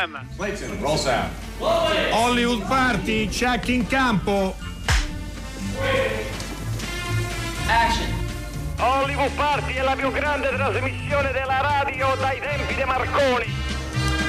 Clayton, roll sound. Hollywood Party, check in campo. Action. Hollywood Party è la più grande trasmissione della radio dai tempi di Marconi.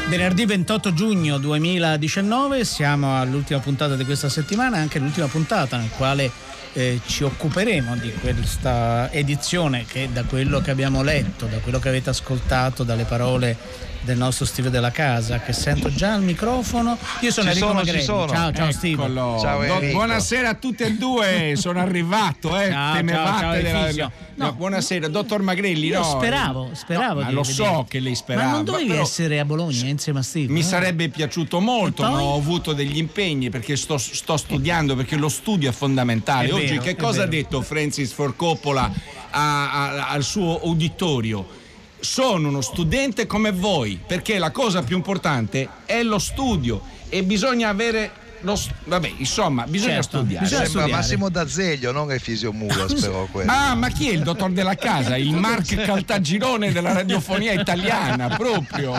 Venerdì 28 giugno 2019 siamo all'ultima puntata di questa settimana, anche l'ultima puntata nel quale eh, ci occuperemo di questa edizione che da quello che abbiamo letto, da quello che avete ascoltato, dalle parole del nostro Steve della casa che sento già al microfono. Io sono Ci Enrico sono, Magrelli. ci sono. Ciao, ciao Steve. Eccolo. Ciao, Do- Enrico. buonasera a tutti e due, sono arrivato, eh. Ciao, Temevate ciao, ciao, della- no, No. buonasera, dottor Magrelli. Io no, speravo, speravo no, lo vedere. so che lei sperava. Ma non dovevi però essere a Bologna insieme a Steve? Mi eh? sarebbe piaciuto molto, ma ho avuto degli impegni perché sto, sto studiando, perché lo studio è fondamentale. È Oggi vero, che cosa ha vero. detto Francis Ford Coppola a- a- al suo uditorio? Sono uno studente come voi, perché la cosa più importante è lo studio e bisogna avere lo vabbè, insomma, bisogna Certo, studiare. bisogna Sembra studiare. Massimo D'Azeglio, non Efisio Mulas, però quello. Ah, ma chi è il dottor della casa? Il Mark Caltagirone della radiofonia italiana, proprio.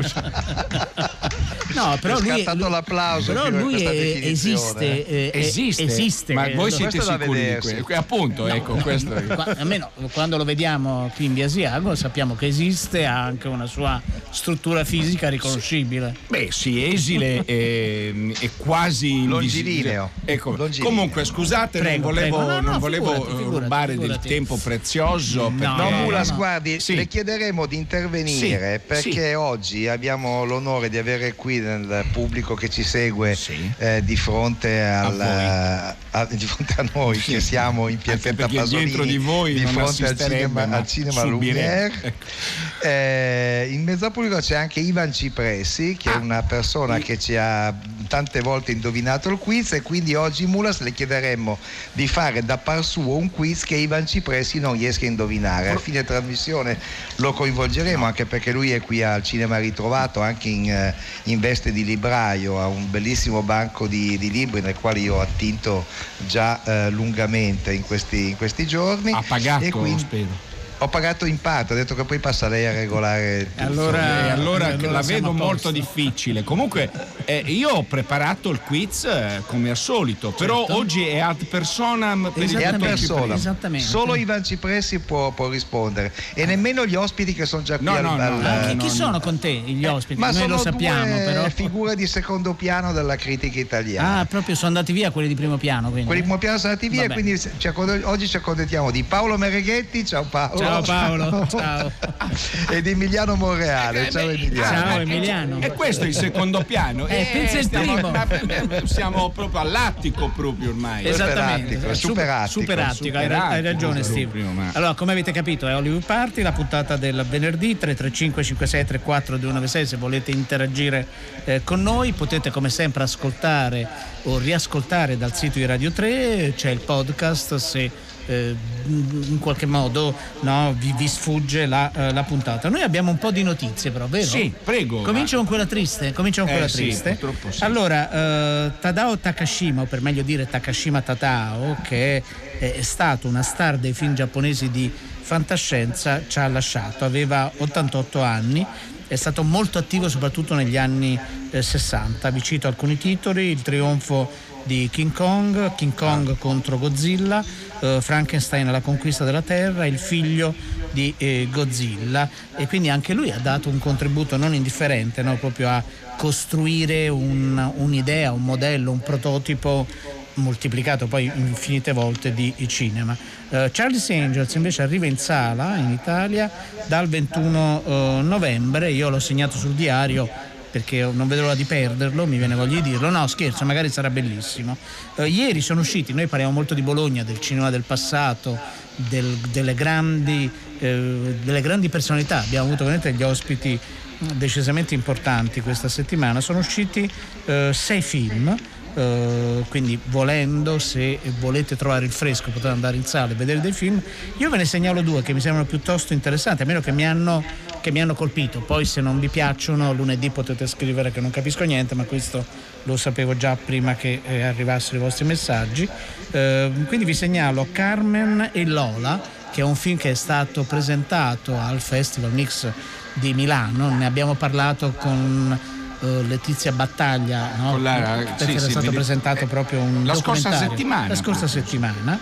No, però lui, scattato lui- l'applauso Però per lui è- esiste, eh, è- Esiste, esiste. ma eh, voi siete questo sicuri di questo? Appunto, ecco, questo è. Qua- almeno quando lo vediamo qui in Biasiago sappiamo che esiste, ha anche una sua struttura fisica riconoscibile. Beh, sì, esile e, e quasi invisibile. Longilineo. Ecco, Longilineo. comunque scusate, Prego, non volevo, prego. No, no, non volevo figurati, eh, figurati, rubare figurati. del tempo prezioso. No, perché- No, Eh, Mulas, no. guardi, Sì. le chiederemo di intervenire Sì, perché sì. oggi abbiamo l'onore di avere qui nel pubblico che ci segue Sì. eh, di, fronte al, voi. a, di fronte a noi Sì. che siamo in Piazzetta Pasolini dietro di voi non fronte al cinema, ma al cinema. Lumière. Ecco. Eh, in mezzo al pubblico c'è anche Ivan Cipressi che Ah. è una persona che ci ha tante volte indovinato il quiz e quindi oggi Mulas le chiederemmo di fare da par suo un quiz che Ivan Cipressi non riesca a indovinare. A fine trasmissione lo coinvolgeremo anche perché lui è qui al Cinema Ritrovato anche in, eh, in veste di libraio, ha un bellissimo banco di, di libri nel quale io ho attinto già eh, lungamente in questi, in questi giorni. Ha pagato, E quindi- spero. Ho pagato in parte, ho detto che poi passa lei a regolare tutto. Allora- E allora, allora la vedo molto difficile. Comunque, eh, io ho preparato il quiz eh, come al solito, però Certo. oggi è ad personam per il E a Esattamente. Solo Ivan Cipressi può, può rispondere e nemmeno gli ospiti che sono già qui No, al, no, no, al- Ah, chi, chi no. sono con te gli ospiti? ma Noi sono lo sappiamo, due però. figure di secondo piano della critica italiana. Ah, proprio sono andati via quelli di primo piano. Quindi. Quelli di primo piano sono andati via, Vabbè. quindi ci accont- oggi ci accontentiamo di Paolo Mereghetti, ciao Paolo. Ciao Paolo, ciao. e di Emiliano Monreale, ciao Emiliano. Ciao, Eh, Emiliano. E questo è il secondo piano. Eh, pensa il primo. siamo proprio all'attico proprio ormai. Esattamente, attico, è Su- super attico, super attico, hai, ragione Steve. Allora, come avete capito, è Hollywood Party, la puntata del venerdì 335 56 34 296 se volete interagire eh, con noi, potete come sempre ascoltare o riascoltare dal sito di Radio 3, c'è il podcast se eh, in qualche modo no, vi, vi sfugge la, eh, la puntata. Noi abbiamo un po' di notizie però, vero? Sì, prego. Comincio con quella triste. Comincio con Eh, quella sì, triste. sì. Allora, eh, Tadao Takashima, o per meglio dire Takashima Tatao, che è, è stato una star dei film giapponesi di fantascienza, ci ha lasciato. Aveva 88 anni. È stato molto attivo soprattutto negli anni eh, 60. Vi cito alcuni titoli: Il trionfo di King Kong, King Kong contro Godzilla, eh, Frankenstein alla conquista della Terra, il figlio di eh, Godzilla e quindi anche lui ha dato un contributo non indifferente no? proprio a costruire un- un'idea, un modello, un prototipo moltiplicato poi infinite volte di cinema. Eh, Charlie's Angels invece arriva in sala in Italia dal 21 eh, novembre, io l'ho segnato sul diario perché non vedo l'ora di perderlo, mi viene voglia di dirlo. No, scherzo, magari sarà bellissimo. Eh, ieri sono usciti, noi parliamo molto di Bologna, del cinema del passato, del- delle, grandi, eh, delle grandi personalità. Abbiamo avuto veramente degli ospiti decisamente importanti questa settimana. Sono usciti eh, sei film. Eh, quindi volendo se volete trovare il fresco potete andare in sala e vedere dei film io ve ne segnalo due che mi sembrano piuttosto interessanti a meno che mi hanno che mi hanno colpito. Poi se non vi piacciono lunedì potete scrivere che non capisco niente, ma questo lo sapevo già prima che eh, arrivassero i vostri messaggi. Eh, quindi vi segnalo Carmen e Lola, che è un film che è stato presentato al Festival Mix di Milano. Ne abbiamo parlato con uh, Letizia Battaglia, no? La, sì, era sì, stato presentato proprio un la scorsa settimana. La scorsa settimana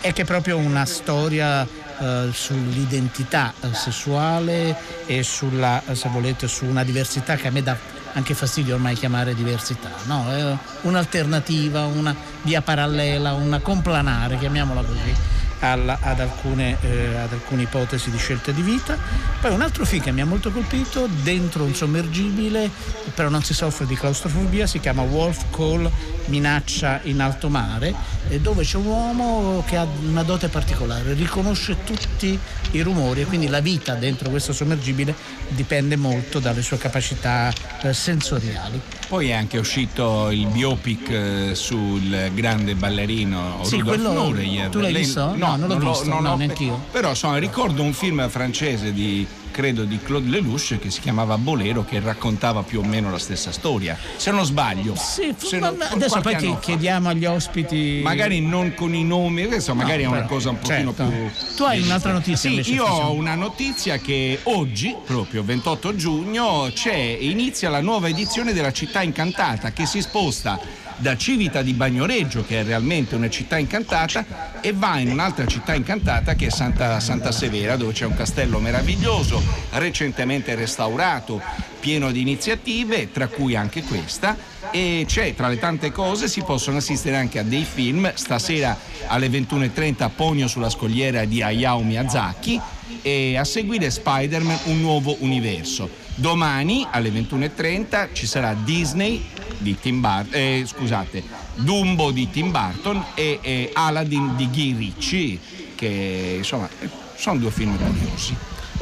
è che è proprio una storia uh, sull'identità sessuale e sulla, se volete, su una diversità che a me dà anche fastidio ormai chiamare diversità, no? È un'alternativa, una via parallela, una complanare, chiamiamola così alla, ad, alcune, eh, ad, alcune, ipotesi di scelta di vita. Poi un altro film che mi ha molto colpito, dentro un sommergibile, però non si soffre di claustrofobia, si chiama Wolf Call Minaccia in alto mare, dove c'è un uomo che ha una dote particolare, riconosce tutti i rumori e quindi la vita dentro questo sommergibile dipende molto dalle sue capacità eh, sensoriali. Poi è anche uscito il biopic eh, sul grande ballerino sì, Rudolf quello, Nureyev. Tu l'hai Lei, visto? No, no, non l'ho non visto, non no, ho, neanch'io. Però insomma, ricordo un film francese di credo di Claude Lelouch che si chiamava Bolero che raccontava più o meno la stessa storia. Se non sbaglio. Sì, se non, adesso poi ti chiediamo agli ospiti magari non con i nomi adesso no, magari è una cosa un pochino certo. più tu hai un'altra notizia sì io ho una notizia che oggi proprio 28 giugno c'è inizia la nuova edizione della città incantata che si sposta da Civita di Bagnoreggio, che è realmente una città incantata, e va in un'altra città incantata che è Santa, Santa Severa, dove c'è un castello meraviglioso, recentemente restaurato, pieno di iniziative, tra cui anche questa, e c'è tra le tante cose si possono assistere anche a dei film, stasera alle 21.30 Pogno sulla scogliera di Hayao Miyazaki e a seguire Spider-Man Un nuovo universo. Domani alle 21.30 ci sarà Disney di Tim Burton, eh, scusate, Dumbo di Tim Burton e, e Aladdin di Guy Ritchie, che insomma sono due film curiosi.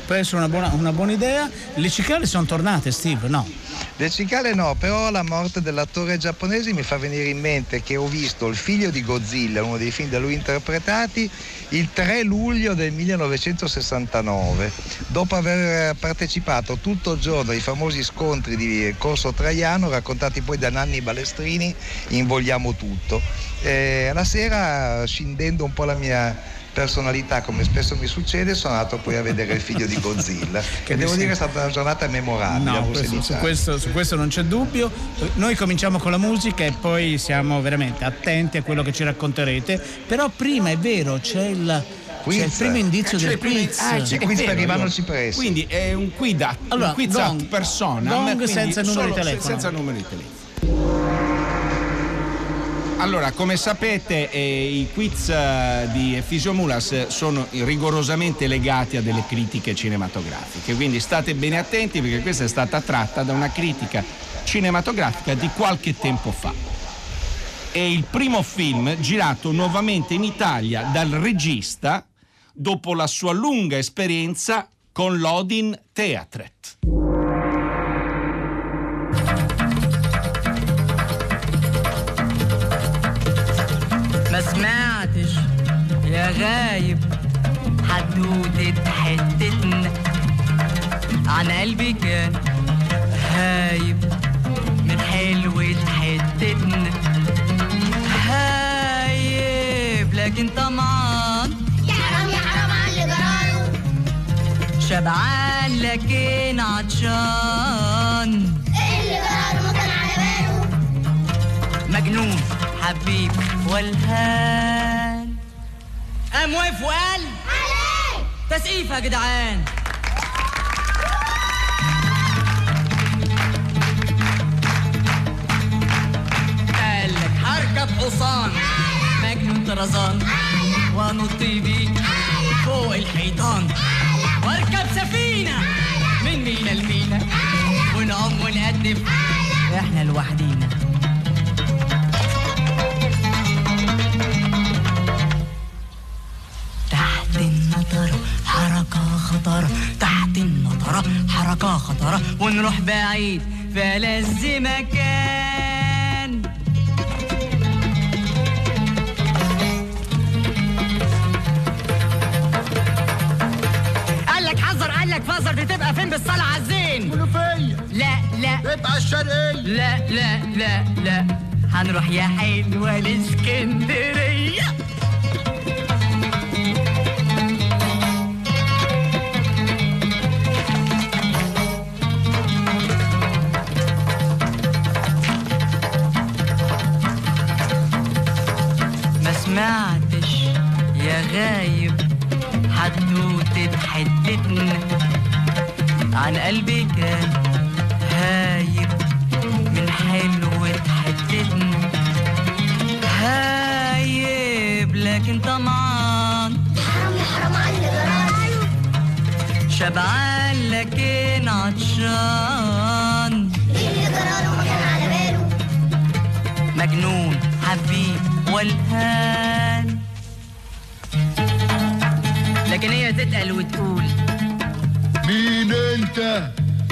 Essere una buona, una buona idea. Le cicale sono tornate, Steve? No. Le cicale no, però la morte dell'attore giapponese mi fa venire in mente che ho visto Il figlio di Godzilla, uno dei film da lui interpretati, il 3 luglio del 1969, dopo aver partecipato tutto il giorno ai famosi scontri di Corso Traiano, raccontati poi da Nanni Balestrini in Vogliamo tutto. Eh, la sera, scindendo un po' la mia personalità, come spesso mi succede, sono andato poi a vedere il figlio di Godzilla. che devo dire che è stata una giornata memorabile. No, questo, su, questo, su, questo, non c'è dubbio. Noi cominciamo con la musica e poi siamo veramente attenti a quello che ci racconterete. Però prima è vero, c'è il. Quiz. C'è il primo indizio del quiz. Ah, c'è il quiz per Ivano Cipressi. Quindi è un quiz, allora, un quiz gong, persona. Gong senza numero di telefono. Senza numero di telefono. Allora, come sapete, eh, i quiz eh, di Efisio Mulas sono rigorosamente legati a delle critiche cinematografiche, quindi state bene attenti perché questa è stata tratta da una critica cinematografica di qualche tempo fa. È il primo film girato nuovamente in Italia dal regista dopo la sua lunga esperienza con l'Odin Theatret. غايب. حدودة حتتنا عن قلبي كان هايب. من حلوة حتتنا هايب. لكن طمعان يا حرام يا حرام على اللي جراله. شبعان لكن عطشان. اللي جراله ما كان على باله. مجنون حبيب والهان. قام واقف وقال عليه تسقيف يا جدعان. قال لك هركب حصان. مجنون طرزان. وانط بيه فوق الحيطان. واركب سفينة. من مينا لمينا. ونعوم ونقدم إحنا لوحدينا. حركة خطرة تحت النطرة حركة خطرة ونروح بعيد ألذ مكان. قال لك حذر قال لك فزر دي تبقى فين بالصلاة على الزين؟ منوفية لا لا. تبقى الشرقية. لا لا لا لا. هنروح يا حلوة الاسكندرية تتقل وتقول مين انت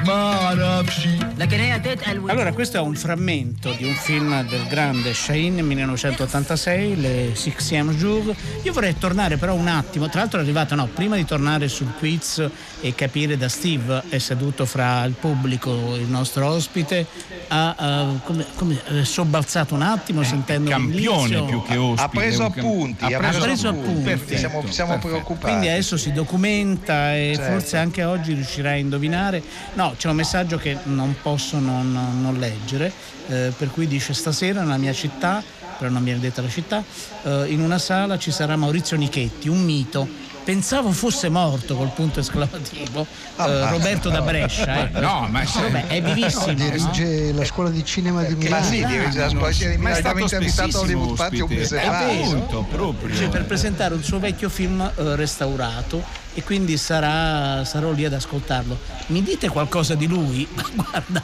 ما اعرفش لكن هي تتقل وتقول Allora, questo è un frammento di un film del grande Shane 1986, Le Sixième Jour. Io vorrei tornare però un attimo, tra l'altro è arrivato, no, prima di tornare sul quiz e capire da Steve, è seduto fra il pubblico, il nostro ospite, ha, ha come, come, è sobbalzato un attimo sentendo Campione più che ospite. Ha preso appunti, Ha ha preso, preso appunti. appunti. Perfetto, siamo, siamo perfetto. preoccupati. Quindi adesso si documenta e Certo. forse anche oggi riuscirà a indovinare. No, c'è un messaggio che non posso non, non leggere, eh, per cui dice stasera nella mia città, però non viene detta la città, eh, in una sala ci sarà Maurizio Nichetti, un mito. Pensavo fosse morto col punto esclamativo, eh, Roberto da Brescia. eh. No, ma se- Vabbè, è vivissimo. no? dirige la scuola di cinema di Ma Milano. sì, dirige la scuola di ma è stato abbiamo intervistato Hollywood Party un mese È fa. appunto, proprio. Dice, per presentare un suo vecchio film eh, restaurato e quindi sarà, sarò lì ad ascoltarlo. Mi dite qualcosa di lui? Guarda,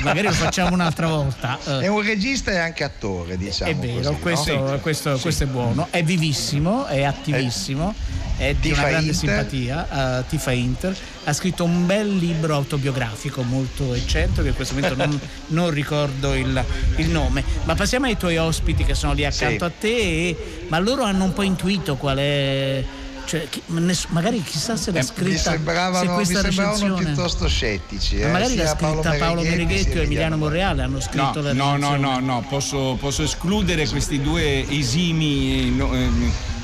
magari lo facciamo un'altra volta. eh. È un regista e anche attore, diciamo È vero, così, no? questo, questo- questo è buono, è vivissimo, è attivissimo, è di Tifa una grande Inter. simpatia, eh, Tifa Inter, ha scritto un bel libro autobiografico molto eccentrico, che in questo momento non, non ricordo il, il nome, ma passiamo ai tuoi ospiti che sono lì accanto Sì. a te, e- ma loro hanno un po' intuito qual è... Cioè, chi- ma ness- magari chissà se l'ha Mi scritta se sembravano, mi questa sembravano recensione piuttosto scettici. Ma eh, magari sia l'ha scritta Paolo Mereghetti o Emiliano Monreale hanno scritto No, la no, no, no, no, posso, posso escludere questi due esimi eh, no,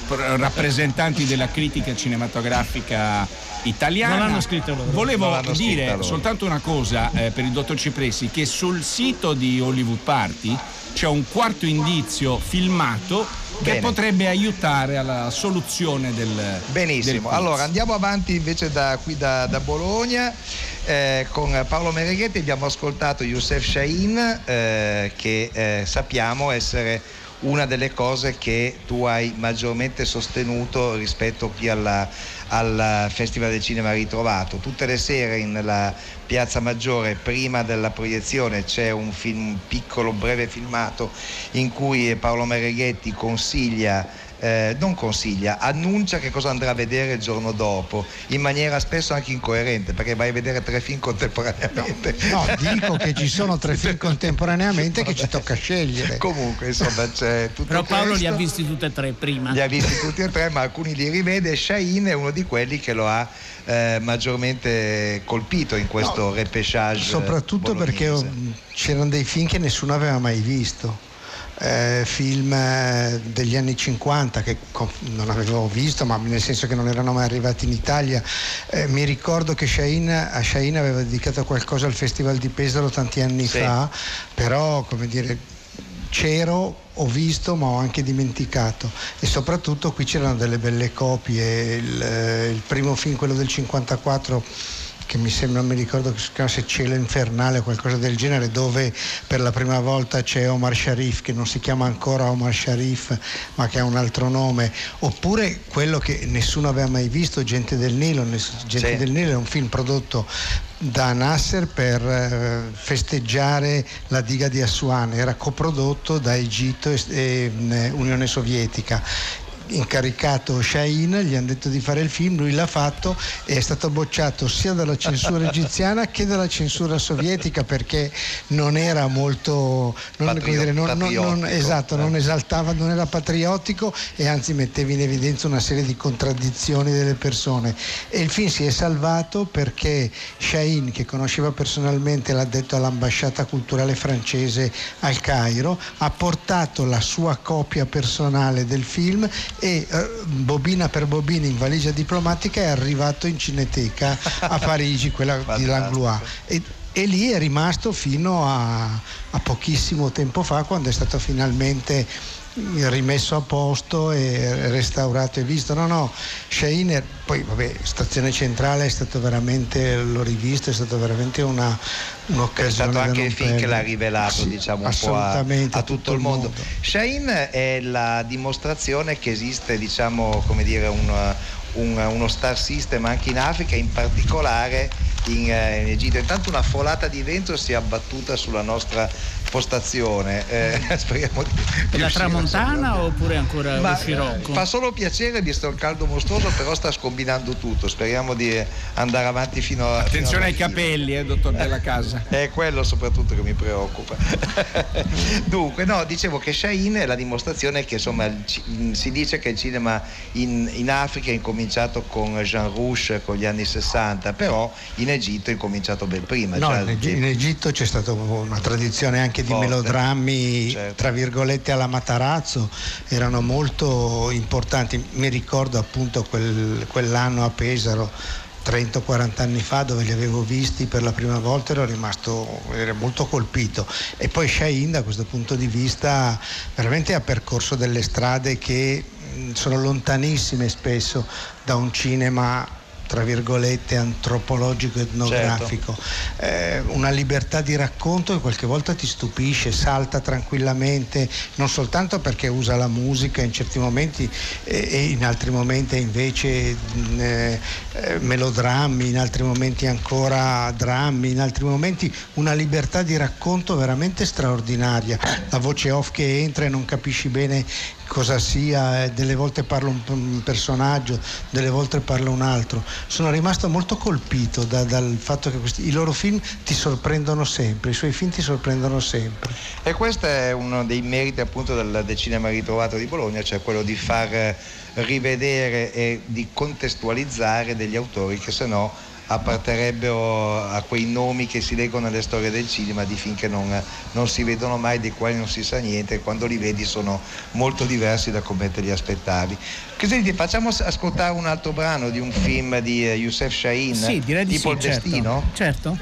pr- rappresentanti della critica cinematografica italiana. Non l'hanno scritto loro. Volevo Non l'hanno dire loro. soltanto una cosa eh, per il dottor Cipressi, che sul sito di Hollywood Party c'è un quarto indizio filmato che Bene. potrebbe aiutare alla soluzione del Benissimo, del allora andiamo avanti invece da qui da, da Bologna eh, con Paolo Mereghetti abbiamo ascoltato Youssef Shahin eh, che eh, sappiamo essere una delle cose che tu hai maggiormente sostenuto rispetto qui alla, al Festival del Cinema Ritrovato. Tutte le sere nella Piazza Maggiore, prima della proiezione, c'è un film, piccolo breve filmato in cui Paolo Mereghetti consiglia eh, non consiglia, annuncia che cosa andrà a vedere il giorno dopo, in maniera spesso anche incoerente, perché vai a vedere tre film contemporaneamente. No, dico che ci sono tre film contemporaneamente che ci tocca scegliere. Comunque, insomma, c'è tutto Però Paolo li questo. ha visti tutti e tre prima. Li ha visti tutti e tre, ma alcuni li rivede. e Shahin è uno di quelli che lo ha eh, maggiormente colpito in questo repêchage. Soprattutto perché bolognese. oh, c'erano dei film che nessuno aveva mai visto. Eh, film eh, degli anni 50 che non avevo visto, ma nel senso che non erano mai arrivati in Italia. Eh, mi ricordo che Shahin, a Shahin aveva dedicato qualcosa al Festival di Pesaro tanti anni Sì. fa, però come dire c'ero, ho visto ma ho anche dimenticato e soprattutto qui c'erano delle belle copie, il, eh, il primo film, quello del 54 che mi sembra, non mi ricordo che si chiamasse Cielo Infernale o qualcosa del genere, dove per la prima volta c'è Omar Sharif, che non si chiama ancora Omar Sharif, ma che ha un altro nome, oppure quello che nessuno aveva mai visto, Gente del Nilo. Gente Sì. del Nilo è un film prodotto da Nasser per eh, festeggiare la diga di Assuan, era coprodotto da Egitto e, Unione Sovietica incaricato Shahin, gli hanno detto di fare il film, lui l'ha fatto e è stato bocciato sia dalla censura egiziana che dalla censura sovietica perché non era molto non, Patrio- dire, non- non- esatto, eh. non esaltava, non era patriottico e anzi metteva in evidenza una serie di contraddizioni delle persone e il film si è salvato perché Shahin che conosceva personalmente l'ha detto all'ambasciata culturale francese al Cairo ha portato la sua copia personale del film e eh, bobina per bobina in valigia diplomatica è arrivato in cineteca a Parigi quella di. Langlois e, e lì è rimasto fino a, a pochissimo tempo fa quando è stato finalmente rimesso a posto e restaurato e visto. No, no, Shaheen, poi vabbè, Stazione Centrale è stato veramente, l'ho rivisto, è stato veramente una, un'occasione. È stato anche il film che l'ha rivelato Sì, diciamo, un po' a, assolutamente, a tutto il mondo. Shaheen è la dimostrazione che esiste diciamo, come dire, un, un- uno star system anche in Africa, in particolare in, eh, in Egitto. Intanto una folata di vento si è abbattuta sulla nostra postazione. Eh, speriamo di la tramontana oppure ancora ma un scirocco? fa solo piacere visto il caldo mostruoso, però sta scombinando tutto. Speriamo di andare avanti fino a. Attenzione ai fino fine. capelli, eh, dottor Della Casa. È quello soprattutto che mi preoccupa. Dunque, no, dicevo che Shaheen è la dimostrazione che insomma mh, si dice che il cinema in, in Africa è incominciato con Jean Rouge con gli anni 60, però in Egitto è incominciato ben prima. No, cioè, in, Eg- in Egitto c'è stata una tradizione anche di Forte. melodrammi, Certo. tra virgolette, alla Matarazzo, erano molto importanti. Mi ricordo appunto quel- quell'anno a Pesaro, 30 o 40 anni fa, dove li avevo visti per la prima volta, ero rimasto ero molto colpito. E poi Shaheen da questo punto di vista veramente ha percorso delle strade che sono lontanissime spesso da un cinema tra virgolette antropologico etnografico. Eh, una libertà di racconto che qualche volta ti stupisce salta tranquillamente non soltanto perché usa la musica in certi momenti e, e in altri momenti invece eh, eh, melodrammi in altri momenti ancora drammi in altri momenti una libertà di racconto veramente straordinaria. La voce off che entra e non capisci bene cosa sia, eh, delle volte parla un, personaggio, delle volte parla un altro. Sono rimasto molto colpito da- dal fatto che questi- i loro film ti sorprendono sempre, i suoi film ti sorprendono sempre. E questo è uno dei meriti appunto del, del cinema ritrovato di Bologna, cioè quello di far rivedere e di contestualizzare degli autori che se no apparterebbero a quei nomi che si leggono nelle storie del cinema di film che non, non si vedono mai, dei quali non si sa niente e quando li vedi sono molto diversi da come te li aspettavi. Che senti, facciamo as- ascoltare un altro brano di un film di eh, Youssef Shaheen, Sì, direi di tipo sì, Il certo. Destino? Certo.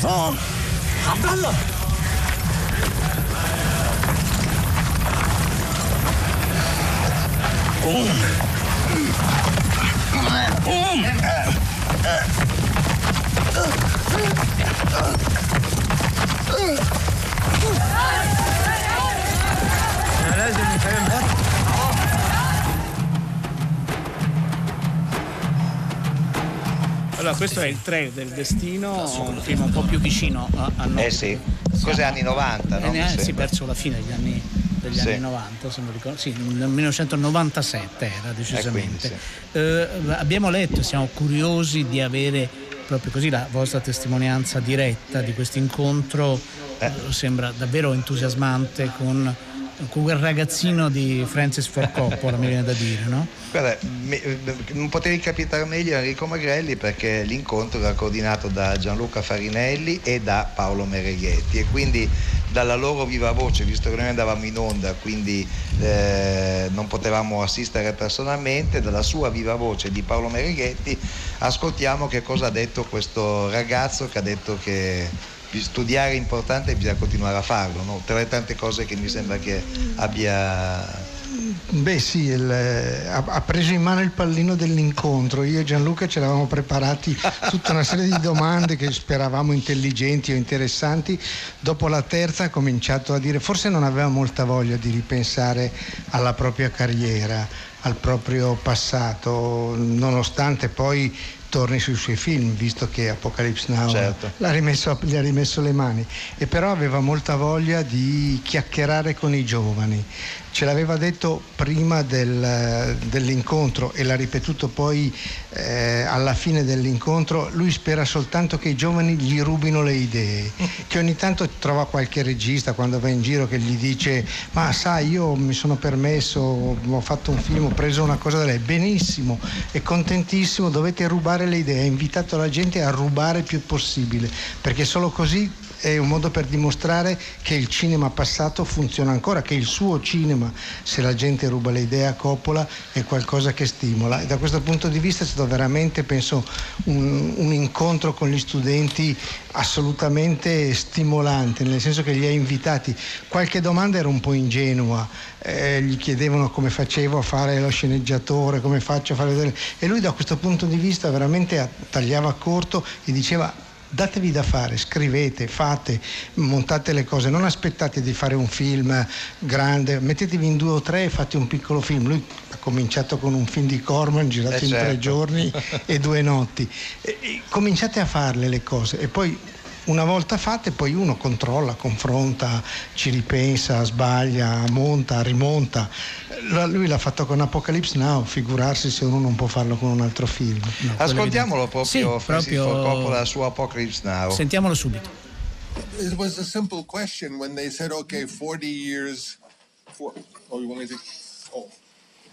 phone. Il trailer del destino, un film un po' più vicino a, a noi. Eh sì, cos'è anni 90, no? Eh, Mi ne- sì, sembra. verso la fine degli anni, degli Sì. anni 90, se non ricordo. Sì, nel 1997 era decisamente. quindi Eh, abbiamo letto, siamo curiosi di avere proprio così la vostra testimonianza diretta di questo incontro. Eh. Eh, Sembra davvero entusiasmante con, con quel ragazzino di Francis Ford Coppola, mi viene da dire, no? Guarda, non potevi capitare meglio Enrico Magrelli perché l'incontro era coordinato da Gianluca Farinelli e da Paolo Mereghetti e quindi dalla loro viva voce, visto che noi andavamo in onda, quindi eh, non potevamo assistere personalmente, dalla sua viva voce di Paolo Mereghetti ascoltiamo che cosa ha detto questo ragazzo che ha detto che studiare è importante e bisogna continuare a farlo, no? tra le tante cose che mi sembra che abbia Beh sì, il, eh, ha, ha preso in mano il pallino dell'incontro. Io e Gianluca ci eravamo preparati tutta una serie di domande che speravamo intelligenti o interessanti. Dopo la terza ha cominciato a dire, forse non aveva molta voglia di ripensare alla propria carriera, al proprio passato, nonostante poi torni sui suoi film, visto che Apocalypse Now Certo. l'ha rimesso- gli ha rimesso le mani. E però aveva molta voglia di chiacchierare con i giovani. Ce l'aveva detto prima del- dell'incontro e l'ha ripetuto poi eh, alla fine dell'incontro. Lui spera soltanto che i giovani gli rubino le idee, che ogni tanto trova qualche regista quando va in giro che gli dice ma sai io mi sono permesso, ho fatto un film, ho preso una cosa da lei, benissimo, è contentissimo, dovete rubare le idee, ha invitato la gente a rubare il più possibile, perché solo così è un modo per dimostrare che il cinema passato funziona ancora, che il suo cinema, se la gente ruba le idee a Coppola, è qualcosa che stimola. E da questo punto di vista è stato veramente, penso, un, un incontro con gli studenti assolutamente stimolante, nel senso che li ha invitati. Qualche domanda era un po' ingenua, eh, gli chiedevano come facevo a fare lo sceneggiatore, come faccio a fare... E lui da questo punto di vista veramente tagliava corto e diceva datevi da fare, scrivete, fate, montate le cose, non aspettate di fare un film grande, mettetevi in due o tre e fate un piccolo film. Lui ha cominciato con un film di Corman girato Eh, in tre certo. giorni e due notti. E- e cominciate a farle le cose e poi una volta fatte poi uno controlla, confronta, ci ripensa, sbaglia, monta, rimonta. Lui l'ha fatto con Apocalypse Now, figurarsi se uno non può farlo con un altro film. Ascoltiamolo proprio Sì, proprio- Coppola su Apocalypse Now. Sentiamolo subito. It was a simple question when they said, okay, 40 years, for, oh, you want me to, oh,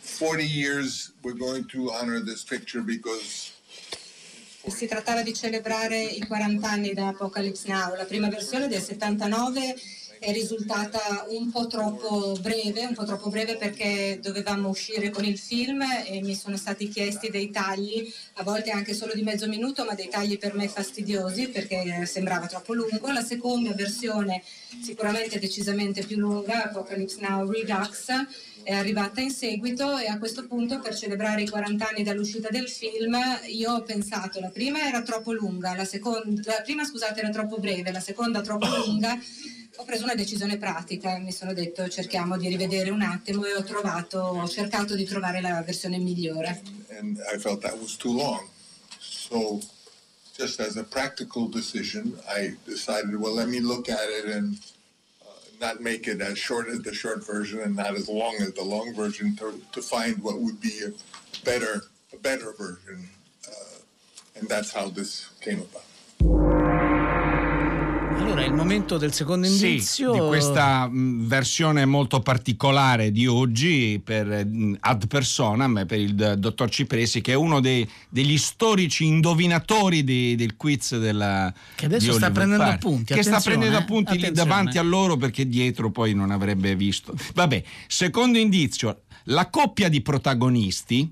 40 years, we're going to honor this picture because Si trattava di celebrare i 40 anni da Apocalypse Now. La prima versione del 79 è risultata un po' troppo breve, un po' troppo breve perché dovevamo uscire con il film e mi sono stati chiesti dei tagli, a volte anche solo di mezzo minuto, ma dei tagli per me fastidiosi perché sembrava troppo lungo. La seconda versione sicuramente decisamente più lunga, Apocalypse Now Redux, è arrivata in seguito e a questo punto per celebrare i 40 anni dall'uscita del film io ho pensato la prima era troppo lunga, la seconda la prima scusate era troppo breve, la seconda troppo lunga. Ho preso una decisione pratica, mi sono detto cerchiamo di rivedere un attimo e ho trovato ho cercato di trovare la versione migliore. and I felt that was too long. So, just as a practical decision, I decided, well, let me look at it and uh, not make it as short as the short version and not as long as the long version to, to find what would be a better a better version. Uh, and that's how this came about. Allora, è il momento del secondo Sì, indizio. di questa versione molto particolare di oggi per ad personam per il dottor Cipresi che è uno dei- degli storici indovinatori di- del quiz della Che adesso sta prendendo Party. appunti, che sta prendendo appunti lì davanti a loro perché dietro poi non avrebbe visto vabbè secondo indizio la coppia di protagonisti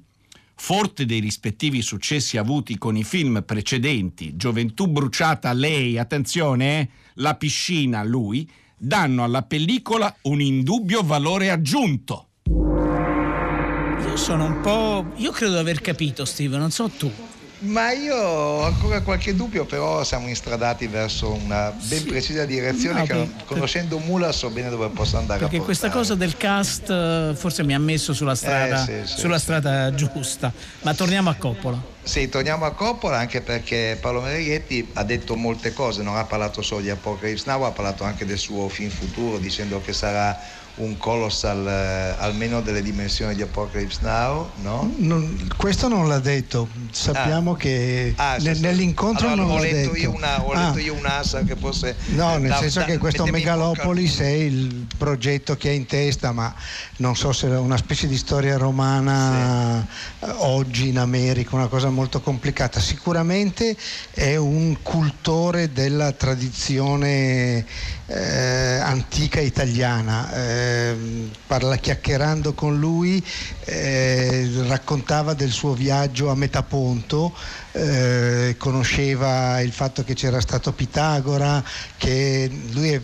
Forte dei rispettivi successi avuti con i film precedenti, Gioventù bruciata lei, attenzione, eh, La piscina lui, danno alla pellicola un indubbio valore aggiunto. Io sono un po'. Io credo di aver capito, Steve, non so tu. Ma io ho ancora qualche dubbio, però siamo instradati verso una ben precisa direzione No, che per- conoscendo Mula so bene dove posso andare Perché questa cosa del cast eh, forse mi ha messo sulla strada, Eh, sì, sì, sulla sì. strada giusta. Ma torniamo a Coppola. Sì, torniamo a Coppola anche perché Paolo Mereghetti ha detto molte cose, non ha parlato solo di Apocalypse Now, ha parlato anche del suo film futuro dicendo che sarà un colossal eh, almeno delle dimensioni di Apocalypse Now, no? Non- questo non l'ha detto, sappiamo che Ah, sì, ne- sì. nell'incontro Allora, non ho l'ha detto. Io una, ho Ah. letto io un'asa che fosse... No, nel da- senso da- che questo Megalopolis è il progetto che ha in testa, ma non so se è una specie di storia romana eh, oggi in America, una cosa molto complicata. Sicuramente è un cultore della tradizione eh, antica italiana. Eh, parla chiacchierando con lui, eh, raccontava del suo viaggio a Metaponto, eh, conosceva il fatto che c'era stato Pitagora, che lui è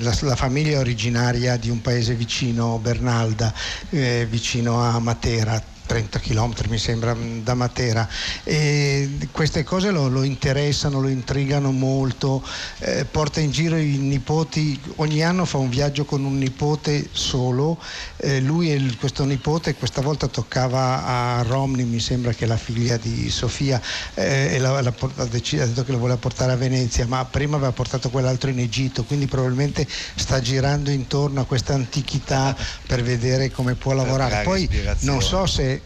la, la famiglia originaria di un paese vicino Bernalda, eh, vicino a Matera. 30 km mi sembra da Matera. E queste cose lo, lo interessano, lo intrigano molto, eh, porta in giro i nipoti, ogni anno fa un viaggio con un nipote solo, eh, lui e questo nipote questa volta toccava a Romney, mi sembra che è la figlia di Sofia, eh, e la, la, ha detto che lo voleva portare a Venezia, ma prima aveva portato quell'altro in Egitto, quindi probabilmente sta girando intorno a questa antichità per vedere come può lavorare. Poi non so se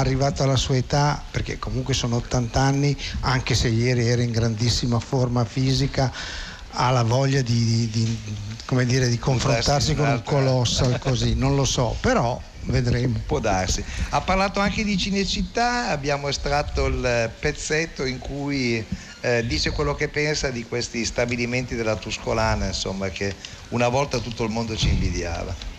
arrivato alla sua età, perché comunque sono 80 anni, anche se ieri era in grandissima forma fisica, ha la voglia di, di, di, dire, di confrontarsi con un colossal così, non lo so, però vedremo. Può darsi. Ha parlato anche di Cinecittà, abbiamo estratto il pezzetto in cui eh, dice quello che pensa di questi stabilimenti della Tuscolana, insomma, che una volta tutto il mondo ci invidiava.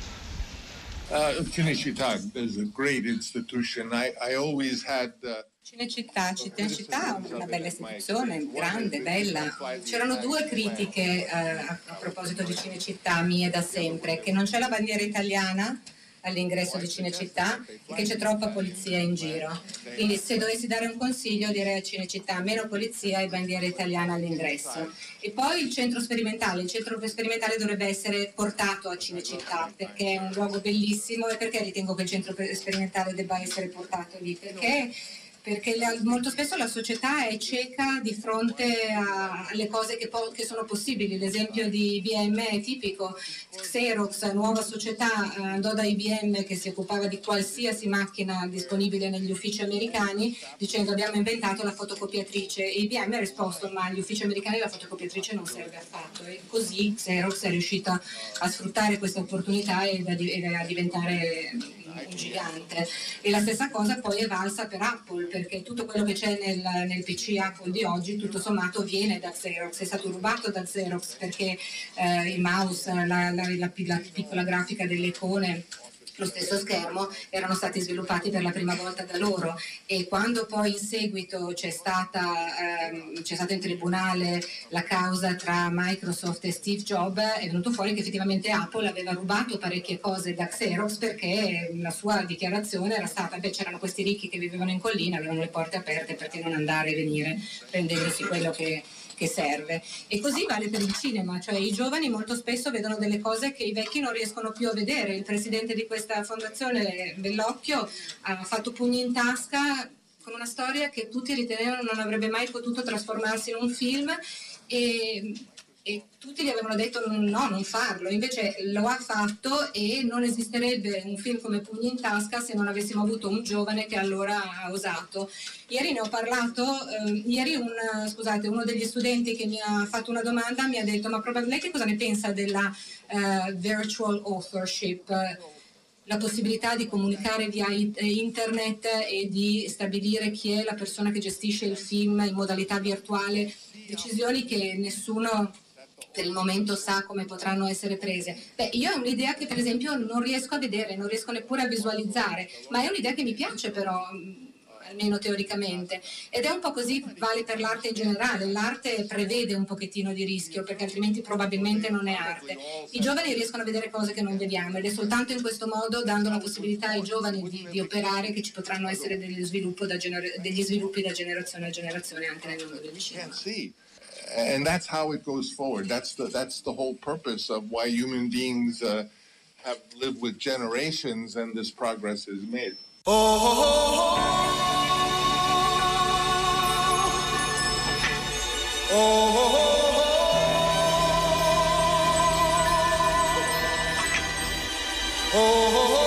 Uh, Cinecittà is a great institution. I, I always had. Uh, Cinecittà, Cinecittà è una bella istituzione, grande, bella. C'erano due critiche uh, a, a proposito di Cinecittà mie da sempre, che non c'è la bandiera italiana all'ingresso di Cinecittà e che c'è troppa polizia in giro. Quindi se dovessi dare un consiglio direi a Cinecittà meno polizia e bandiera italiana all'ingresso. E poi il centro sperimentale, il centro sperimentale dovrebbe essere portato a Cinecittà perché è un luogo bellissimo e perché ritengo che il centro sperimentale debba essere portato lì? Perché perché la, molto spesso la società è cieca di fronte a, alle cose che, po- che, sono possibili. L'esempio di IBM è tipico. Xerox, nuova società, eh, andò da IBM che si occupava di qualsiasi macchina disponibile negli uffici americani dicendo abbiamo inventato la fotocopiatrice IBM ha risposto ma agli uffici americani la fotocopiatrice non serve affatto e così Xerox è riuscita a sfruttare questa opportunità e a diventare gigante. E la stessa cosa poi è valsa per Apple, perché tutto quello che c'è nel, nel PC Apple di oggi, tutto sommato, viene da Xerox, è stato rubato da Xerox perché eh, il mouse, la, la, la, la piccola grafica delle icone lo stesso schermo erano stati sviluppati per la prima volta da loro. E quando poi in seguito c'è stata, ehm, c'è stata in tribunale la causa tra Microsoft e Steve Jobs è venuto fuori che effettivamente Apple aveva rubato parecchie cose da Xerox perché la sua dichiarazione era stata beh c'erano questi ricchi che vivevano in collina avevano le porte aperte perché non andare e venire prendendosi quello che che serve. E così vale per il cinema, cioè i giovani molto spesso vedono delle cose che i vecchi non riescono più a vedere. Il presidente di questa fondazione, Bellocchio, ha fatto pugni in tasca con una storia che tutti ritenevano non avrebbe mai potuto trasformarsi in un film e e tutti gli avevano detto no, non farlo, invece lo ha fatto e non esisterebbe un film come Pugni in tasca se non avessimo avuto un giovane che allora ha osato. Ieri ne ho parlato, eh, ieri un, scusate, uno degli studenti che mi ha fatto una domanda mi ha detto ma probabilmente cosa ne pensa della uh, virtual authorship? la possibilità di comunicare via internet e di stabilire chi è la persona che gestisce il film in modalità virtuale, decisioni che nessuno per il momento sa come potranno essere prese. Beh, io è un'idea che per esempio non riesco a vedere, non riesco neppure a visualizzare, ma è un'idea che mi piace però almeno teoricamente. Ed è un po' così, vale per l'arte in generale. L'arte prevede un pochettino di rischio perché altrimenti probabilmente non è arte. I giovani riescono a vedere cose che non vediamo ed è soltanto in questo modo, dando la possibilità ai giovani di, di operare, che ci potranno essere degli, sviluppi da generazione a generazione anche nel mondo del cinema. And that's how it goes forward. That's the that's the whole purpose of why human beings uh, have lived with generations, and this progress is made. Oh, oh, oh,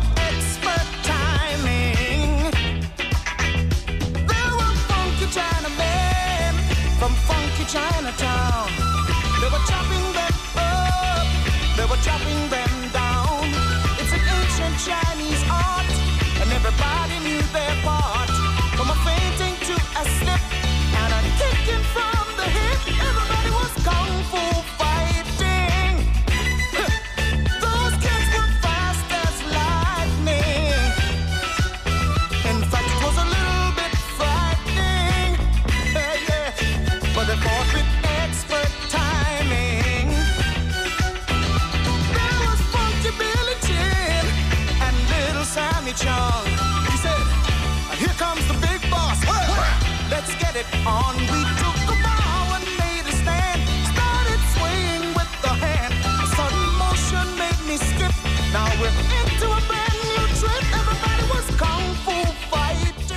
their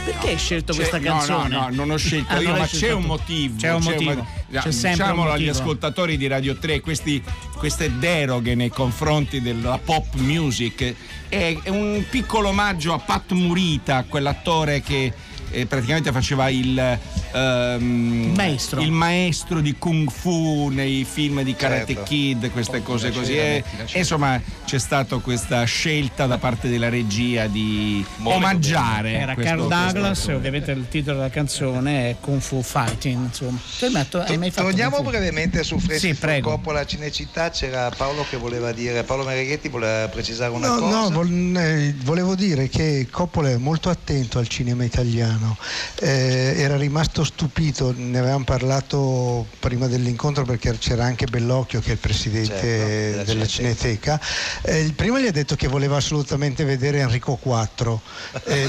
Perché hai scelto C'è- questa no, canzone? No, no, non ho scelto Ah, io, ma c'è un motivo. C'è un motivo. mo- C'è un Diciamolo agli ascoltatori di Radio 3, questi- queste deroghe nei confronti della pop music è, è un piccolo omaggio a Pat Murita, quell'attore che eh, praticamente faceva il, ehm, Maestro. il maestro di Kung Fu nei film di Karate Certo. Kid, queste cose così. E, e insomma c'è stata questa scelta da parte della regia di omaggiare. Era questo- Carl Douglas, ovviamente il titolo della canzone è Kung Fu Fighting. Insomma. Tu hai mai fatto Torniamo brevemente su Francis Sì, prego. Coppola a Cinecittà, c'era Paolo che voleva dire, Paolo Mereghetti voleva precisare una No, cosa. no, vol- eh, volevo dire che Coppola è molto attento al cinema italiano. Eh, era rimasto stupito, ne avevamo parlato prima dell'incontro perché c'era anche Bellocchio che è il presidente Certo, della della Cineteca. Eh, il primo gli ha detto che voleva assolutamente vedere Enrico IV. Eh,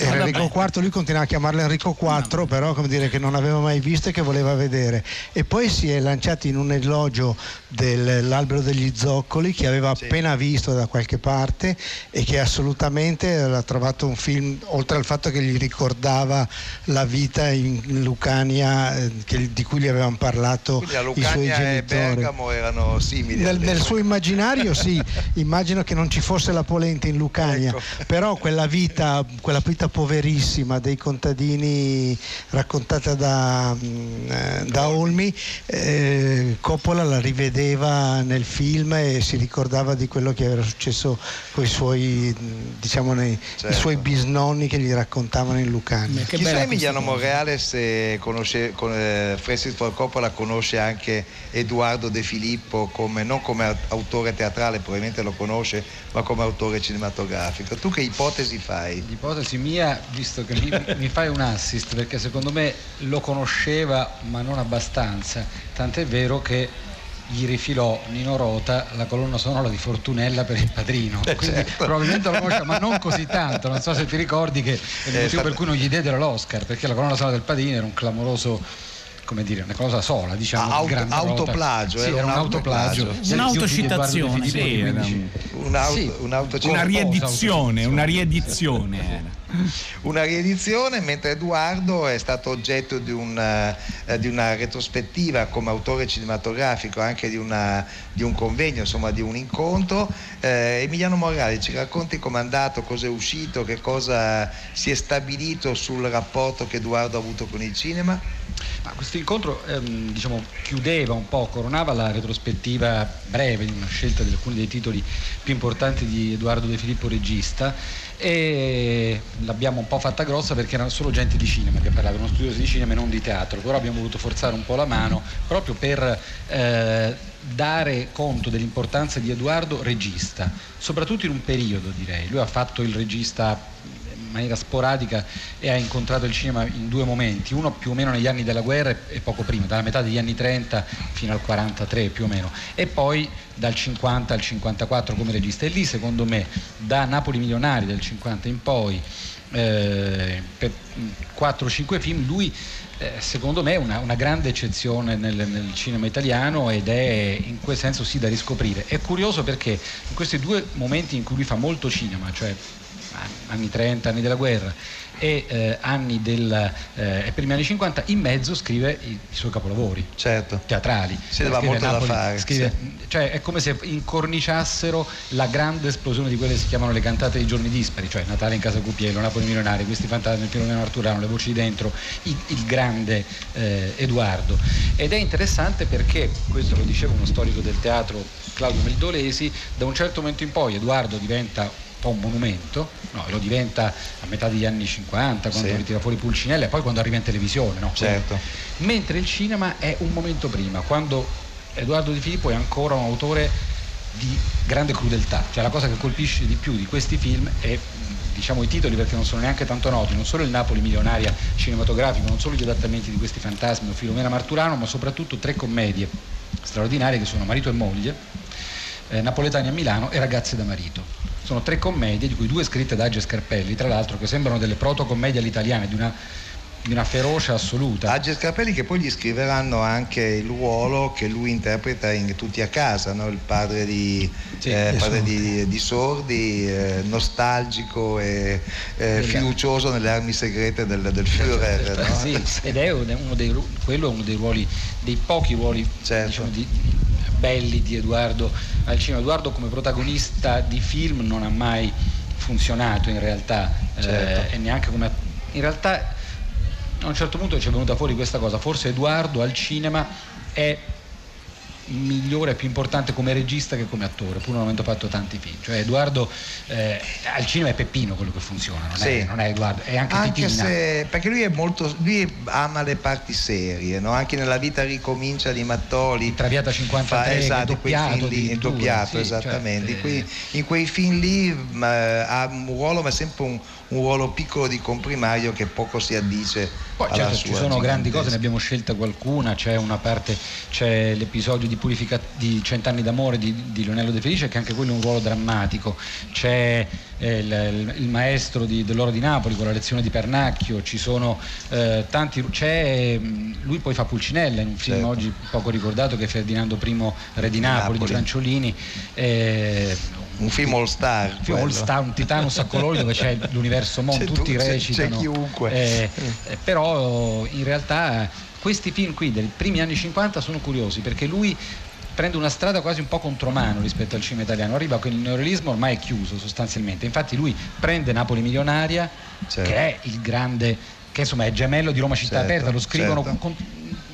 Enrico IV, lui continuava a chiamarlo Enrico IV, però come dire che non aveva mai visto e che voleva vedere. E poi si è lanciato in un elogio dell'albero degli zoccoli che aveva appena visto da qualche parte e che assolutamente l'ha trovato un film, oltre al fatto che gli ricordava la vita in Lucania eh, che- di cui gli avevano parlato Quindi i suoi Lucania e genitori. Bergamo erano simili. Nel, nel suo immaginario sì, immagino che non ci fosse la polenta in Lucania, Ecco. però quella vita, quella vita poverissima dei contadini raccontata da, mm, eh, da Olmi, eh, Coppola la rivedeva nel film e si ricordava di quello che era successo con i suoi, diciamo, nei, i Certo. suoi bisnonni che gli raccontavano in Lucania. Che Chissà Emiliano. Morales se conosce, con, eh, Francis Ford Coppola conosce anche Edoardo De Filippo come, non come aut- autore teatrale, probabilmente lo conosce, ma come autore cinematografico. Tu che ipotesi fai? L'ipotesi mia, visto che mi, mi fai un assist, perché secondo me lo conosceva ma non abbastanza, tant'è vero che gli rifilò Nino Rota la colonna sonora di Fortunella per il padrino. Quindi certo. probabilmente lo conosce, ma non così tanto. Non so se ti ricordi che è il Eh, motivo fa- per cui non gli diedero l'Oscar, perché la colonna sonora del padrino era un clamoroso. Come dire, una cosa sola, diciamo. Ah, auto- autoplagio, Sì, era un un autoplagio. Un'autocitazione, sì, un'auto- Una riedizione, una riedizione. una riedizione, mentre Edoardo è stato oggetto di una, eh, di una retrospettiva come autore cinematografico, anche di, una- di un convegno, insomma di un incontro. Eh, Emiliano Morali, ci racconti com'è andato, cosa è uscito, che cosa si è stabilito sul rapporto che Edoardo ha avuto con il cinema? Ma questo incontro ehm, diciamo, chiudeva un po', coronava la retrospettiva breve di una scelta di alcuni dei titoli più importanti di Edoardo De Filippo regista e l'abbiamo un po' fatta grossa perché erano solo gente di cinema che parlava, uno studioso di cinema e non di teatro, però abbiamo voluto forzare un po' la mano proprio per eh, dare conto dell'importanza di Edoardo regista, soprattutto in un periodo direi. Lui ha fatto il regista in maniera sporadica e ha incontrato il cinema in due momenti, uno più o meno negli anni della guerra e poco prima, dalla metà degli anni 30 fino al 43 più o meno, e poi dal 50 al 54 come regista. E lì secondo me da Napoli Milionari del 50 in poi eh, per 4-5 film lui eh, secondo me è una, una grande eccezione nel, nel cinema italiano ed è in quel senso sì da riscoprire. È curioso perché in questi due momenti in cui lui fa molto cinema, cioè anni 30, anni della guerra e eh, anni del, eh, primi anni 50, in mezzo scrive i, i suoi capolavori Certo. teatrali. Si Scrive molto da Napoli, fare, scrive- cioè, è come se incorniciassero la grande esplosione di quelle che si chiamano le cantate dei giorni dispari, cioè Natale in casa Cupiello, Napoli milionari, questi fantasmi, il Filomeno Arturano, le voci di dentro, il, il grande eh, Edoardo. Ed è interessante perché, questo lo diceva uno storico del teatro Claudio Meldolesi, da un certo momento in poi Edoardo diventa po' un monumento, no, lo diventa a metà degli anni 50 quando Sì. ritira fuori Pulcinella e poi quando arriva in televisione, no? Certo. mentre il cinema è un momento prima, quando Edoardo Di Filippo è ancora un autore di grande crudeltà, cioè la cosa che colpisce di più di questi film è diciamo i titoli perché non sono neanche tanto noti, non solo il Napoli milionaria cinematografico, non solo gli adattamenti di questi fantasmi o Filomena Marturano, ma soprattutto tre commedie straordinarie che sono Marito e moglie, eh, Napoletani a Milano e Ragazze da marito. Sono tre commedie, di cui due scritte da Agge Scarpelli, tra l'altro che sembrano delle protocommedie all'italiana di una di una ferocia assoluta. Agge Scarpelli che poi gli scriveranno anche il ruolo che lui interpreta in Tutti a casa, no? il padre di, Sì, eh, padre sordi. di, di sordi, eh, nostalgico e eh, fiducioso nelle armi segrete del, del Führer. no? Sì, ed è uno dei, quello è uno dei ruoli, dei pochi ruoli Certo. diciamo, di- belli di Edoardo al cinema. Edoardo come protagonista di film non ha mai funzionato in realtà eh, Certo. e neanche come... In realtà a un certo punto ci è venuta fuori questa cosa, forse Edoardo al cinema è migliore, più importante come regista che come attore, pur non avendo fatto tanti film. Cioè Edoardo eh, al cinema è Peppino quello che funziona, non, è, Sì. non è Edoardo, è anche, Anche se, perché lui è molto, lui ama le parti serie, no? anche nella vita ricomincia di Mattoli. Traviata 53, fa, esatto, è doppiato film lì, addirittura, doppiato, sì, esattamente. cioè, in, quei, in quei film lì mh, ha un ruolo, ma sempre un, un ruolo piccolo di comprimario che poco si addice Poi certo ci sono grandi cose, ne abbiamo scelta qualcuna, c'è una parte, c'è l'episodio di, purifica- di Cent'anni d'amore di, di Leonello De Felice che anche quello è un ruolo drammatico, c'è eh, il, il- maestro di- dell'oro di Napoli con la lezione di Pernacchio, ci sono eh, tanti, c'è, mh, lui poi fa Pulcinella in un film Certo. oggi poco ricordato che è Ferdinando I re di Napoli, Napoli. di Franciolini. eh, un film all star. un film all star, un titano saccolori dove c'è l'universo mondo, C'è tutti tu- c'è- recitano. c'è chiunque. Eh, eh, però in realtà questi film qui dei primi anni 50 sono curiosi perché lui prende una strada quasi un po' contromano rispetto al cinema italiano, arriva con il neorealismo ormai è chiuso sostanzialmente, infatti lui prende Napoli Milionaria Certo. che è il grande, che insomma è gemello di Roma Città Certo, Aperta, lo scrivono certo. con-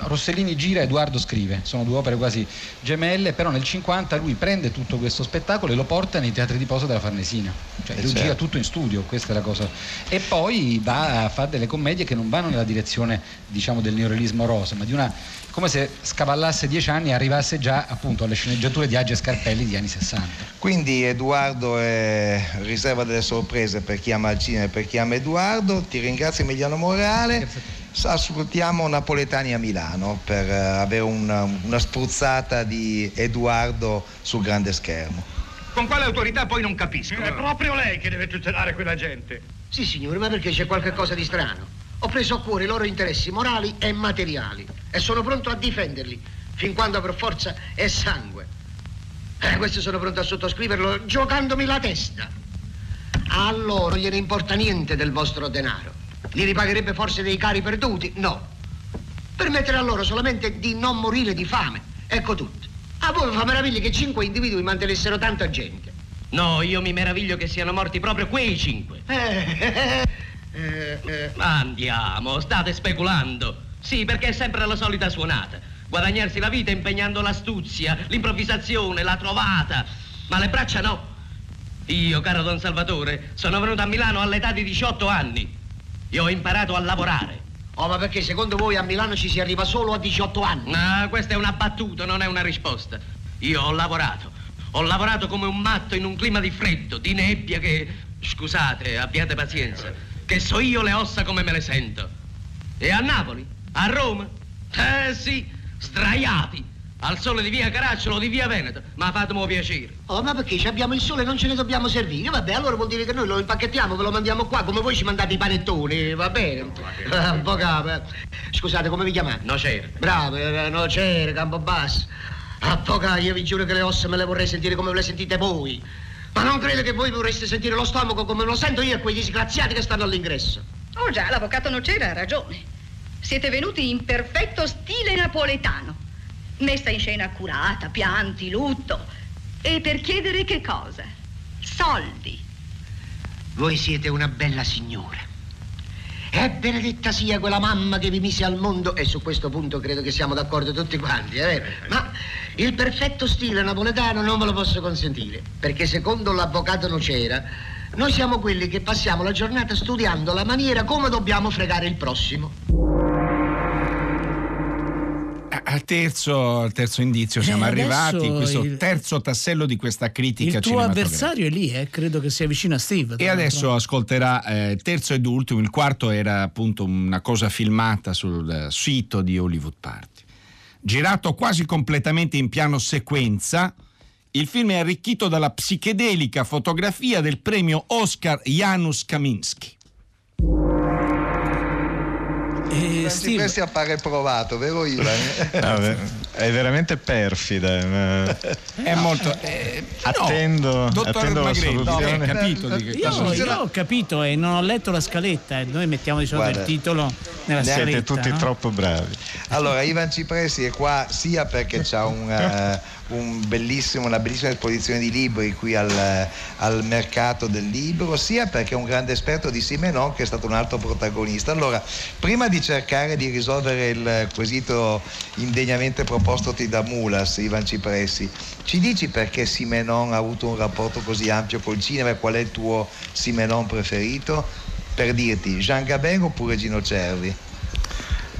Rossellini gira, Edoardo scrive, sono due opere quasi gemelle, però nel 50 lui prende tutto questo spettacolo e lo porta nei teatri di posa della Farnesina, cioè Eh, lui gira certo. tutto in studio, questa è la cosa. E poi va a fare delle commedie che non vanno nella direzione diciamo del neorealismo rosa, ma di una come se scavallasse dieci anni e arrivasse già appunto alle sceneggiature di Age Scarpelli di anni 60. Quindi Edoardo è riserva delle sorprese per chi ama il cinema e per chi ama Edoardo. Ti ringrazio Emiliano Morale. Ascoltiamo Napoletani a Milano per eh, avere una, una spruzzata di Edoardo sul grande schermo. Con quale autorità poi non capisco. È proprio lei che deve tutelare quella gente. Sì, signore, ma perché c'è qualche cosa di strano? Ho preso a cuore i loro interessi morali e materiali e sono pronto a difenderli, fin quando per forza è sangue. Eh, questo sono pronto a sottoscriverlo giocandomi la testa. A loro gliene importa niente del vostro denaro. Li ripagherebbe forse dei cari perduti? No. Permettere a loro solamente di non morire di fame. Ecco tutto. A voi fa meraviglia che cinque individui mantenessero tanta gente. No, io mi meraviglio che siano morti proprio quei cinque. Eh, eh, eh, Andiamo, state speculando. Sì, perché è sempre la solita suonata. Guadagnarsi la vita impegnando l'astuzia, l'improvvisazione, la trovata. Ma le braccia no. Io, caro Don Salvatore, sono venuto a Milano all'età di 18 anni. Io ho imparato a lavorare. Oh, ma perché secondo voi a Milano ci si arriva solo a 18 anni? Ah, questa è una battuta, non è una risposta. Io ho lavorato. Ho lavorato come un matto in un clima di freddo, di nebbia che... Scusate, abbiate pazienza. Che so io le ossa come me le sento. E a Napoli? A Roma? Eh sì, straiati. Al sole di via Caracciolo o di via Veneto. Ma fatemi piacere. Oh, ma perché ci abbiamo il sole e non ce ne dobbiamo servire? Vabbè, allora vuol dire che noi lo impacchettiamo, ve lo mandiamo qua, come voi ci mandate i panettoni, va bene? Un po' capo. eh. Scusate, come vi chiamate? Nocere. Bravo, eh, Nocere, Campobasso. Avvocato, io vi giuro che le ossa me le vorrei sentire come le sentite voi. Ma non credo che voi vorreste sentire lo stomaco come lo sento io e quei disgraziati che stanno all'ingresso. Oh già, l'avvocato Nocera ha ragione. Siete venuti in perfetto stile napoletano. Messa in scena accurata, pianti, lutto. E per chiedere che cosa? Soldi. Voi siete una bella signora. E benedetta sia quella mamma che vi mise al mondo, e su questo punto credo che siamo d'accordo tutti quanti, vero? Ma il perfetto stile napoletano non ve lo posso consentire, perché secondo l'avvocato Nocera, noi siamo quelli che passiamo la giornata studiando la maniera come dobbiamo fregare il prossimo. Al terzo, al terzo indizio siamo Eh, arrivati, adesso questo il- terzo tassello di questa critica Il tuo avversario è lì, eh? credo che sia vicino a Steve. E adesso ascolterà eh, il terzo ed ultimo, il quarto era appunto una cosa filmata sul eh, sito di Hollywood Party. Girato quasi completamente in piano sequenza, il film è arricchito dalla psichedelica fotografia del premio Oscar Janusz Kaminski. Ivan Cipressi appare provato, vero Ivan? No, beh, è veramente perfida. ma- È molto. eh, attendo dottor attendo la soluzione. no, capito di che Io, cosa io ho capito e non ho letto la scaletta e noi mettiamo di solito Guarda, il titolo nella siete scaletta. tutti no? troppo bravi. Allora, Ivan Cipressi è qua sia perché c'ha un, eh, un bellissimo- una bellissima esposizione di libri qui al, al mercato del libro, sia perché è un grande esperto di Simenon che è stato un altro protagonista. Allora, prima di cercare di risolvere il quesito indegnamente propostoti da Mulas, Ivan Cipressi, ci dici perché Simenon ha avuto un rapporto così ampio col cinema e qual è il tuo Simenon preferito? Per dirti, Jean Gabin oppure Gino Cervi?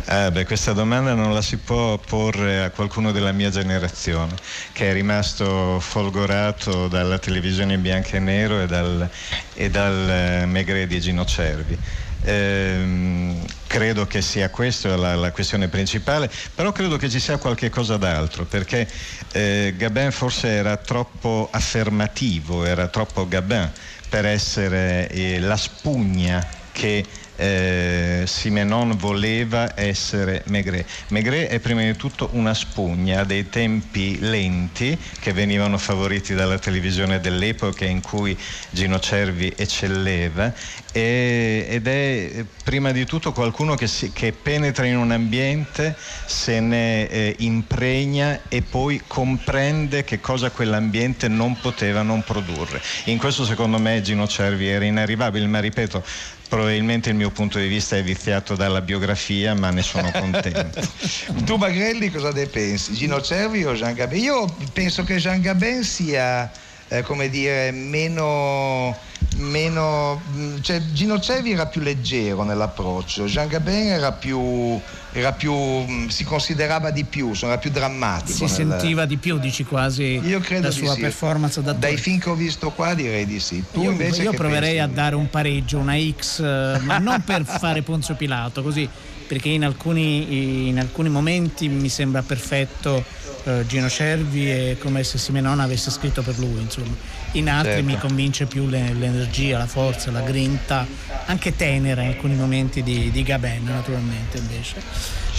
Eh, beh, questa domanda non la si può porre a qualcuno della mia generazione, che è rimasto folgorato dalla televisione in bianco e nero e dal, e dal eh, Maigret di Gino Cervi. Ehm, credo che sia questa la, la questione principale, però credo che ci sia qualche cosa d'altro, perché eh, Gabin forse era troppo affermativo, era troppo Gabin per essere eh, la spugna che eh, Simenon voleva essere Maigret. Maigret è prima di tutto una spugna, dei tempi lenti che venivano favoriti dalla televisione dell'epoca in cui Gino Cervi eccelleva e- ed è eh, prima di tutto qualcuno che, si- che penetra in un ambiente, se ne eh, impregna e poi comprende che cosa quell'ambiente non poteva non produrre. In questo secondo me Gino Cervi era inarrivabile, ma ripeto, probabilmente il mio punto di vista è viziato dalla biografia, ma ne sono contento. Tu Magrelli cosa ne pensi? Gino Cervi o Jean Gabin? Io penso che Jean Gabin sia, eh, come dire, meno... meno mh, cioè Gino Cervi era più leggero nell'approccio, Jean Gabin era più, era più mh, si considerava di più, era più drammatico. Si nel- sentiva di più, dici quasi Io credo la sua sì. performance da Dai film che ho visto qua direi di sì. Tu io, invece io proverei pensi? a dare un pareggio, una X, eh, ma non per fare Ponzio Pilato, così, perché in alcuni, in alcuni momenti mi sembra perfetto eh, Gino Cervi e come se Simenon avesse scritto per lui, insomma. In altri Certo. mi convince più le- l'energia, la forza, la grinta, anche tenera in alcuni momenti di, di Gabin, naturalmente invece.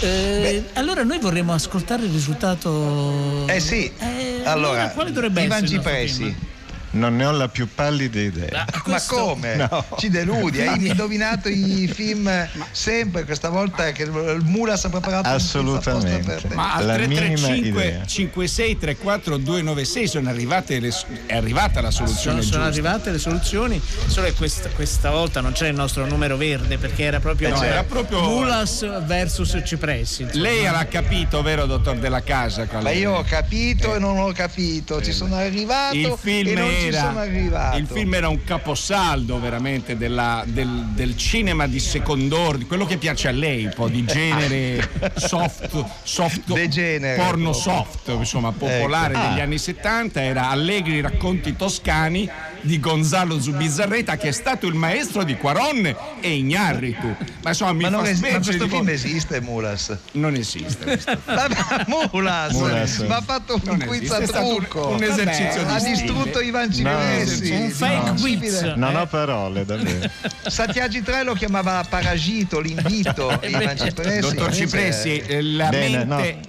Eh, allora noi vorremmo ascoltare il risultato. Eh sì, Eh, allora, quale dovrebbe Ivan essere il tema? Non ne ho la più pallida idea. Ma come? No. Ci deludi, hai indovinato i film sempre, questa volta che il Mulas ha preparato Assolutamente. per te. Ma al La minima 335 idea. 56 34 296 sono arrivate le, è arrivata la soluzione Sono, sono arrivate le soluzioni, solo che questa, questa volta non c'è il nostro numero verde perché era proprio, Eh, no, era proprio- Mulas versus Cipressi. insomma. Lei l'ha capito, vero dottor della casa? Ma io ho capito e non ho capito, ci sono arrivato il film, e non era, il film era un caposaldo veramente della- del, del cinema di secondor, di quello che piace a lei, un po' di genere soft, soft Degenere, porno soft, insomma, popolare Ecco. degli Ah. anni 70, era Allegri racconti toscani di Gonzalo Zubizarreta che è stato il maestro di Quaron e Ignarritu. Ma insomma mi Ma, non fa es- ma specie questo di film esiste, Mulas? non esiste. Vabbè, Mulas, Mulas. ma ha fatto un Non quiz esiste, a stato un- trucco. un esercizio ha di stile. distrutto Ivan Cipressi. Un fake No. quiz. Non ho parole, davvero. Sattiagi 3 lo chiamava Paragito, l'invito, Ivan Cipressi. Dottor Cipressi, eh, la Bene, mente,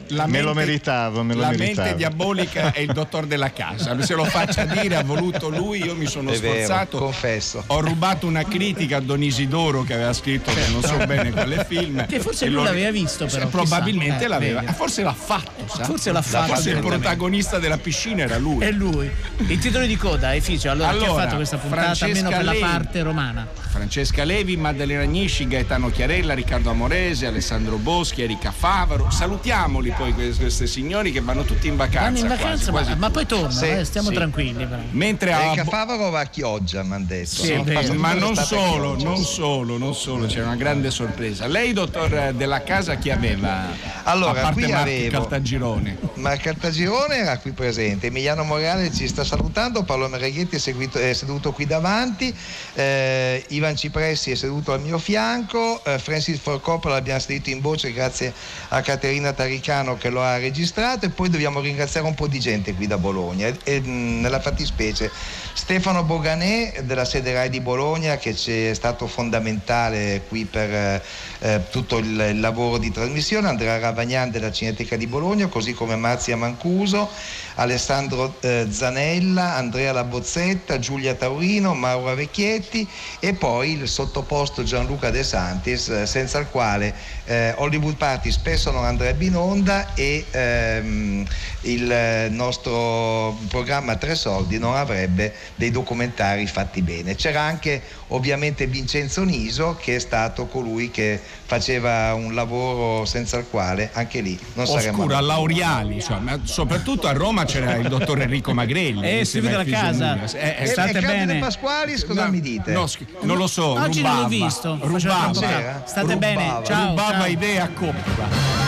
no, la me lo mente- meritavo, me lo la meritavo. mente diabolica è il dottor della casa. Se lo faccia dire, ha voluto lui, io mi sono È vero, sforzato. confesso. Ho rubato una critica a Don Isidoro che aveva scritto che non so bene quale film. Che forse lui lo- l'aveva visto, però, Probabilmente chissà. Eh, l'aveva. Ah, Forse l'ha fatto, sa? Forse l'ha fatto Forse il protagonista della piscina era lui. È lui. I titoli di coda, Efficio. Allora, chi ha Allora, fatto questa puntata Francesca almeno per la Levi. parte romana? Francesca Levi, Maddalena Agnisci, Gaetano Chiarella, Riccardo Amorese, Alessandro Boschi, Erika Favaro. Salutiamoli poi questi, questi signori che vanno tutti in vacanza. Vanno in quasi, vacanza, ma, quasi ma poi tornano, Sì, eh, stiamo sì. tranquilli. però. Mentre a Erika Favaro va a Chioggia, mi hanno detto. Sì, No? vero. Ma non solo, non solo, non solo, c'è una grande sorpresa. Lei, dottor Della Casa, chi aveva? Allora, qui Marco avevo- Caltagirone. Ma Caltagirone era qui presente, Emiliano Morale ci sta salutando, Paolo Mereghetti è, seguito- è seduto qui davanti, eh, Ivan Cipressi è seduto al mio fianco, eh, Francis Ford Coppola l'abbiamo sentito in voce grazie a Caterina Taricano che lo ha registrato e poi dobbiamo ringraziare un po' di gente qui da Bologna, e, e, nella fattispecie Stefano Boganè della sede RAI di Bologna che è stato fondamentale qui per eh, tutto il, il lavoro di trasmissione, Andrea Ravagnan della Cineteca di Bologna, così come Marzia Mancuso, Alessandro eh, Zanella, Andrea Labozzetta, Giulia Taurino, Maura Vecchietti e poi il sottoposto Gianluca De Santis, eh, senza il quale eh, Hollywood Party spesso non andrebbe in onda e ehm, il eh, nostro programma Tre Soldi non avrebbe dei documentari fatti bene. C'era anche ovviamente Vincenzo Niso che è stato colui che faceva un lavoro senza il quale anche lì non saremmo Oscuro, a Lauriali, cioè, ma soprattutto a Roma c'era il dottor Enrico Magrelli. Eh, insieme Silvio a della Fisio Casa. Eh, state e Claudio bene? De Pasqualis cosa No, mi dite? no, non lo so. Oggi non l'ho rubava, visto, Rubava. troppo caldo. State bene? Ciao, rubava ciao. idee a coppa.